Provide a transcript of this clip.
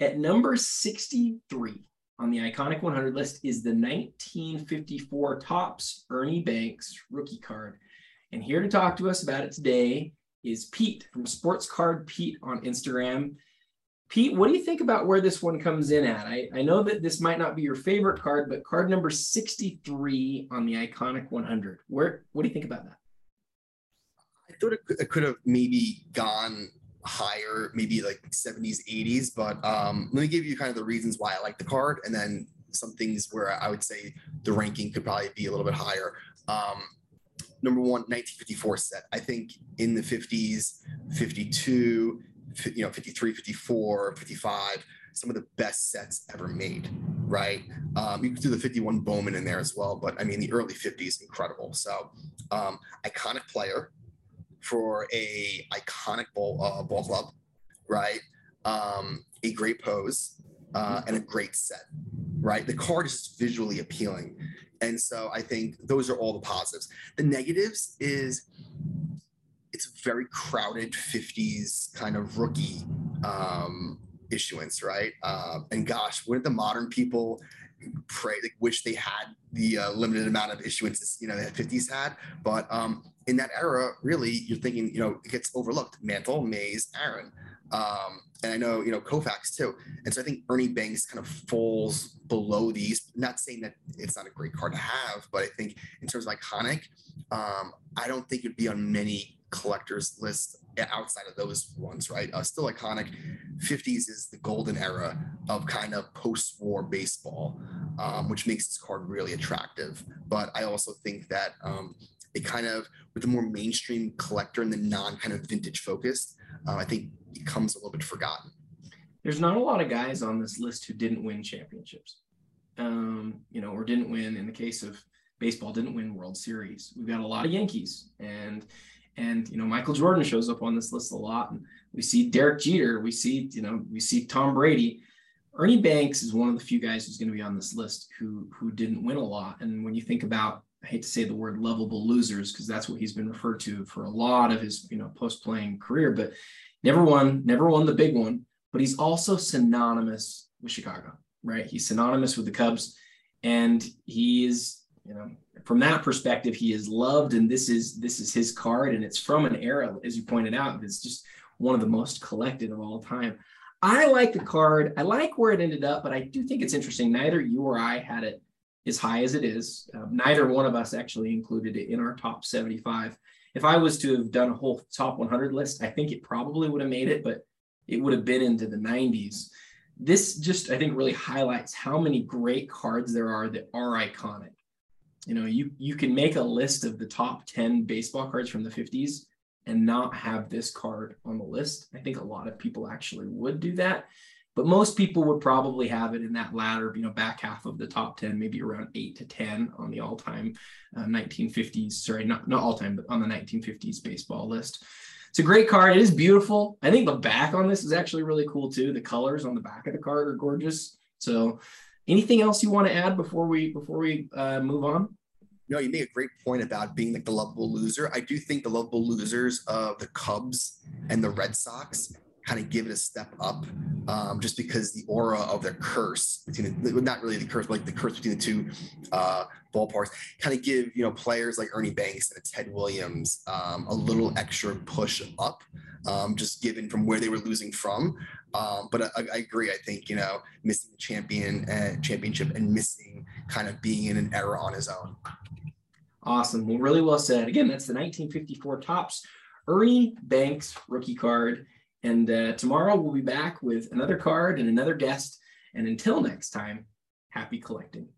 At number 63 on the iconic 100 list is the 1954 Topps Ernie Banks rookie card. And here to talk to us about it today is Pete from Sports Card Pete on Instagram. Pete, what do you think about where this one comes in at? I, I know that this might not be your favorite card, but card number 63 on the iconic 100. Where what do you think about that? I thought it, it could have maybe gone higher, maybe like 70s, 80s, but um, let me give you kind of the reasons why I like the card and then some things where I would say the ranking could probably be a little bit higher. Um, number one, 1954 set. I think in the 50s, 52, you know 53 54 55 some of the best sets ever made right um, you can do the 51 bowman in there as well but i mean the early 50s incredible so um, iconic player for a iconic ball, uh, ball club right? Um, a great pose uh, and a great set right? The card is just visually appealing. And so i think those are all the positives. The negatives is it's a very crowded 50s kind of rookie um, issuance, right? Um, and gosh, wouldn't the modern people pray, like, wish they had the uh, limited amount of issuances, you know, that 50s had? But um, in that era, really, you're thinking, you know, it gets overlooked. Mantle, Mays, Aaron. Um, and I know, you know, Koufax too. And so I think Ernie Banks kind of falls below these. Not saying that it's not a great card to have, but I think in terms of iconic, um, I don't think it'd be on many collectors list outside of those ones, right? Uh, still iconic. 50s is the golden era of kind of post war baseball, um, which makes this card really attractive. But I also think that um, it kind of, with the more mainstream collector and the non kind of vintage focused, uh, I think it becomes a little bit forgotten. There's not a lot of guys on this list who didn't win championships, um, you know, or didn't win in the case of baseball, didn't win World Series. We've got a lot of Yankees and and you know, Michael Jordan shows up on this list a lot. And we see Derek Jeter, we see, you know, we see Tom Brady. Ernie Banks is one of the few guys who's going to be on this list who who didn't win a lot. And when you think about, I hate to say the word lovable losers because that's what he's been referred to for a lot of his you know post playing career, but never won, never won the big one. But he's also synonymous with Chicago, right? He's synonymous with the Cubs, and he is you know from that perspective, he is loved, and this is this is his card, and it's from an era, as you pointed out, that's just one of the most collected of all time. I like the card. I like where it ended up, but I do think it's interesting. Neither you or I had it as high as it is. Um, neither one of us actually included it in our top 75. If I was to have done a whole top 100 list, I think it probably would have made it, but it would have been into the 90s. This just, I think, really highlights how many great cards there are that are iconic you know you you can make a list of the top 10 baseball cards from the 50s and not have this card on the list i think a lot of people actually would do that but most people would probably have it in that latter you know back half of the top 10 maybe around 8 to 10 on the all-time uh, 1950s sorry not not all-time but on the 1950s baseball list. It's a great card. It is beautiful. I think the back on this is actually really cool too. The colors on the back of the card are gorgeous. So Anything else you want to add before we before we uh, move on? No, you made a great point about being like the lovable loser. I do think the lovable losers of the Cubs and the Red Sox kind of give it a step up, um, just because the aura of their curse between the, not really the curse, but like the curse between the two uh, ballparks, kind of give you know players like Ernie Banks and Ted Williams um, a little extra push up, um, just given from where they were losing from. Um, but I, I, agree. I think you know missing the champion and uh, championship and missing kind of being in an era on his own. Awesome. Well, really well said. Again, that's the 1954 Topps Ernie Banks rookie card. And uh, tomorrow we'll be back with another card and another guest. And until next time, happy collecting.